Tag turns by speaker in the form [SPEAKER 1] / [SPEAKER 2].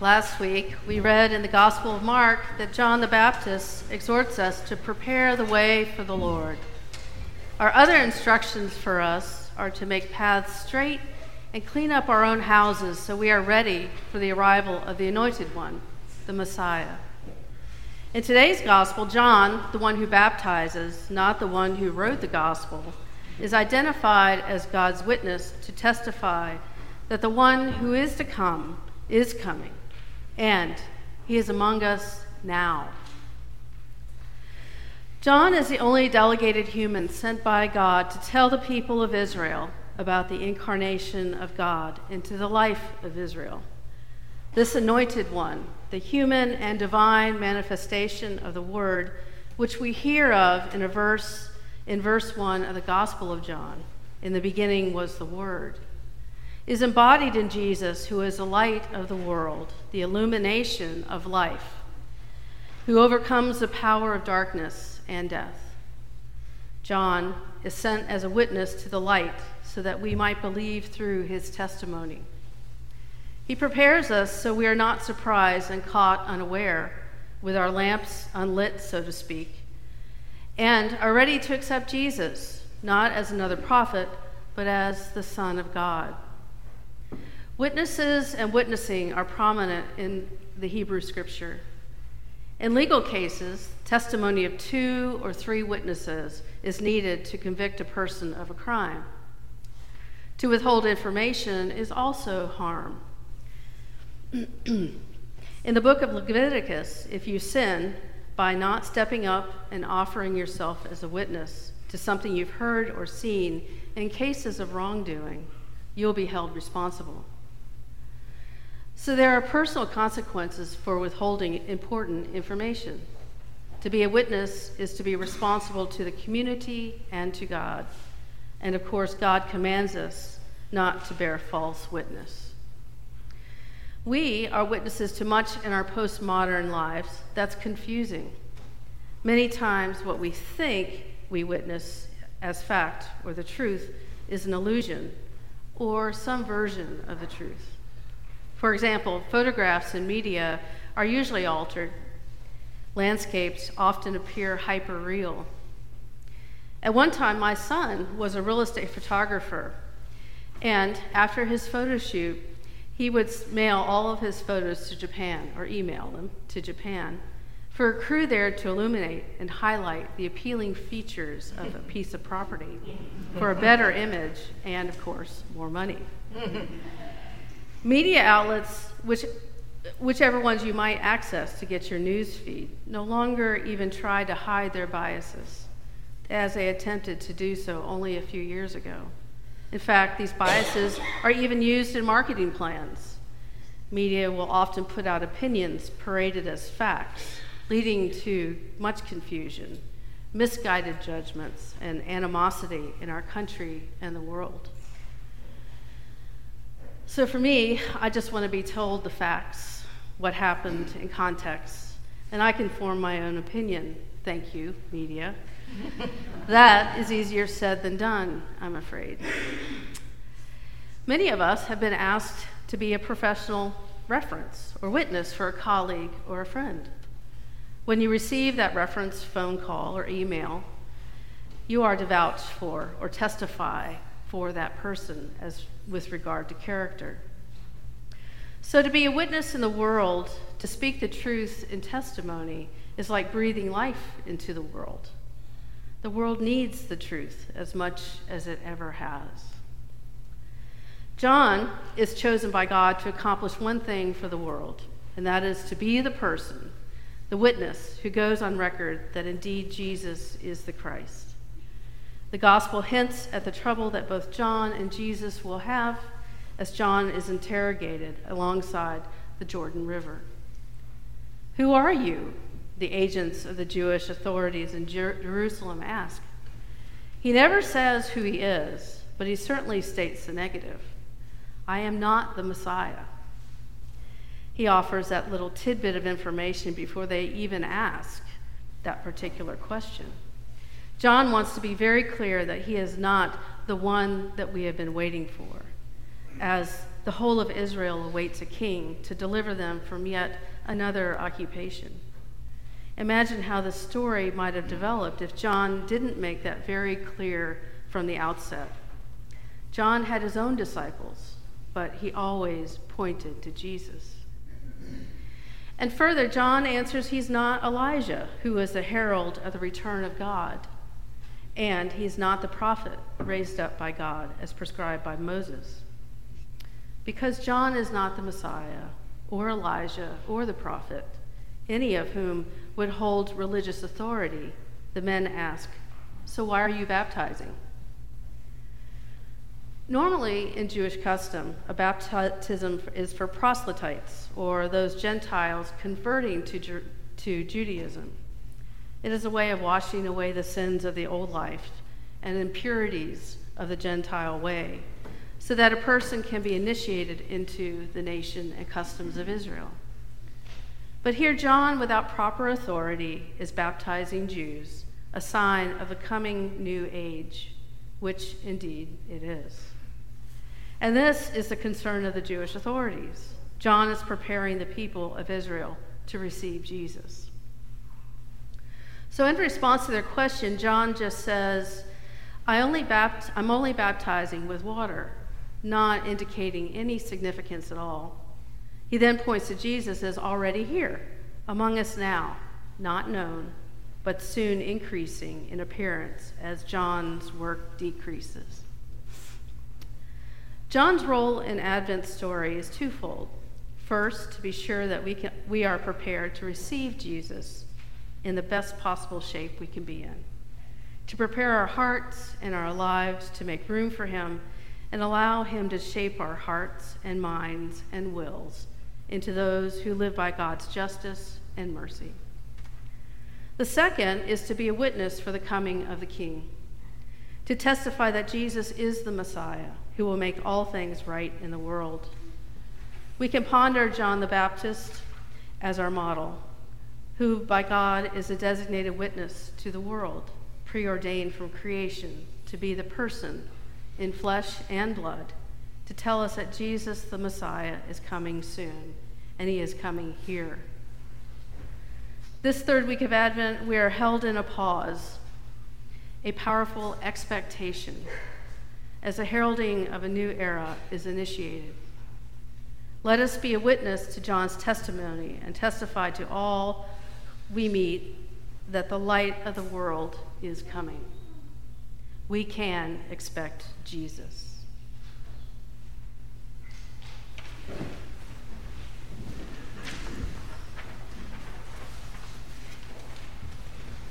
[SPEAKER 1] Last week, we read in the Gospel of Mark that John the Baptist exhorts us to prepare the way for the Lord. Our other instructions for us are to make paths straight and clean up our own houses so we are ready for the arrival of the Anointed One, the Messiah. In today's Gospel, John, the one who baptizes, not the one who wrote the Gospel, is identified as God's witness to testify that the one who is to come is coming and he is among us now. John is the only delegated human sent by God to tell the people of Israel about the incarnation of God into the life of Israel. This anointed one, the human and divine manifestation of the word, which we hear of in a verse in verse 1 of the Gospel of John. In the beginning was the word is embodied in Jesus, who is the light of the world, the illumination of life, who overcomes the power of darkness and death. John is sent as a witness to the light so that we might believe through his testimony. He prepares us so we are not surprised and caught unaware, with our lamps unlit, so to speak, and are ready to accept Jesus, not as another prophet, but as the Son of God. Witnesses and witnessing are prominent in the Hebrew scripture. In legal cases, testimony of two or three witnesses is needed to convict a person of a crime. To withhold information is also harm. in the book of Leviticus, if you sin by not stepping up and offering yourself as a witness to something you've heard or seen in cases of wrongdoing, you'll be held responsible. So there are personal consequences for withholding important information. To be a witness is to be responsible to the community and to God. And of course, God commands us not to bear false witness. We are witnesses to much in our postmodern lives that's confusing. Many times, what we think we witness as fact or the truth is an illusion or some version of the truth. For example, photographs and media are usually altered. Landscapes often appear hyper real. At one time, my son was a real estate photographer, and after his photo shoot, he would mail all of his photos to Japan or email them to Japan for a crew there to illuminate and highlight the appealing features of a piece of property for a better image and, of course, more money. Media outlets, which, whichever ones you might access to get your news feed, no longer even try to hide their biases, as they attempted to do so only a few years ago. In fact, these biases are even used in marketing plans. Media will often put out opinions paraded as facts, leading to much confusion, misguided judgments, and animosity in our country and the world. So for me, I just want to be told the facts, what happened in context, and I can form my own opinion. Thank you, media. that is easier said than done, I'm afraid. Many of us have been asked to be a professional reference or witness for a colleague or a friend. When you receive that reference phone call or email, you are to vouch for or testify for that person as with regard to character. So, to be a witness in the world, to speak the truth in testimony, is like breathing life into the world. The world needs the truth as much as it ever has. John is chosen by God to accomplish one thing for the world, and that is to be the person, the witness, who goes on record that indeed Jesus is the Christ. The gospel hints at the trouble that both John and Jesus will have as John is interrogated alongside the Jordan River. Who are you? The agents of the Jewish authorities in Jer- Jerusalem ask. He never says who he is, but he certainly states the negative I am not the Messiah. He offers that little tidbit of information before they even ask that particular question. John wants to be very clear that he is not the one that we have been waiting for. as the whole of Israel awaits a king to deliver them from yet another occupation. Imagine how the story might have developed if John didn't make that very clear from the outset. John had his own disciples, but he always pointed to Jesus. And further, John answers he's not Elijah, who is the herald of the return of God. And he's not the prophet raised up by God as prescribed by Moses. Because John is not the Messiah, or Elijah, or the prophet, any of whom would hold religious authority, the men ask, So why are you baptizing? Normally, in Jewish custom, a baptism is for proselytes or those Gentiles converting to, to Judaism. It is a way of washing away the sins of the old life and impurities of the Gentile way, so that a person can be initiated into the nation and customs of Israel. But here, John, without proper authority, is baptizing Jews, a sign of a coming new age, which indeed it is. And this is the concern of the Jewish authorities. John is preparing the people of Israel to receive Jesus. So, in response to their question, John just says, I only bapt- I'm only baptizing with water, not indicating any significance at all. He then points to Jesus as already here, among us now, not known, but soon increasing in appearance as John's work decreases. John's role in Advent's story is twofold. First, to be sure that we, can, we are prepared to receive Jesus in the best possible shape we can be in, to prepare our hearts and our lives to make room for Him and allow Him to shape our hearts and minds and wills into those who live by God's justice and mercy. The second is to be a witness for the coming of the King, to testify that Jesus is the Messiah who will make all things right in the world. We can ponder John the Baptist as our model, who by God is a designated witness to the world, preordained from creation to be the person in flesh and blood to tell us that Jesus the Messiah is coming soon, and he is coming here. This third week of Advent, we are held in a pause, a powerful expectation, as the heralding of a new era is initiated. Let us be a witness to John's testimony and testify to all we meet that the light of the world is coming. We can expect Jesus.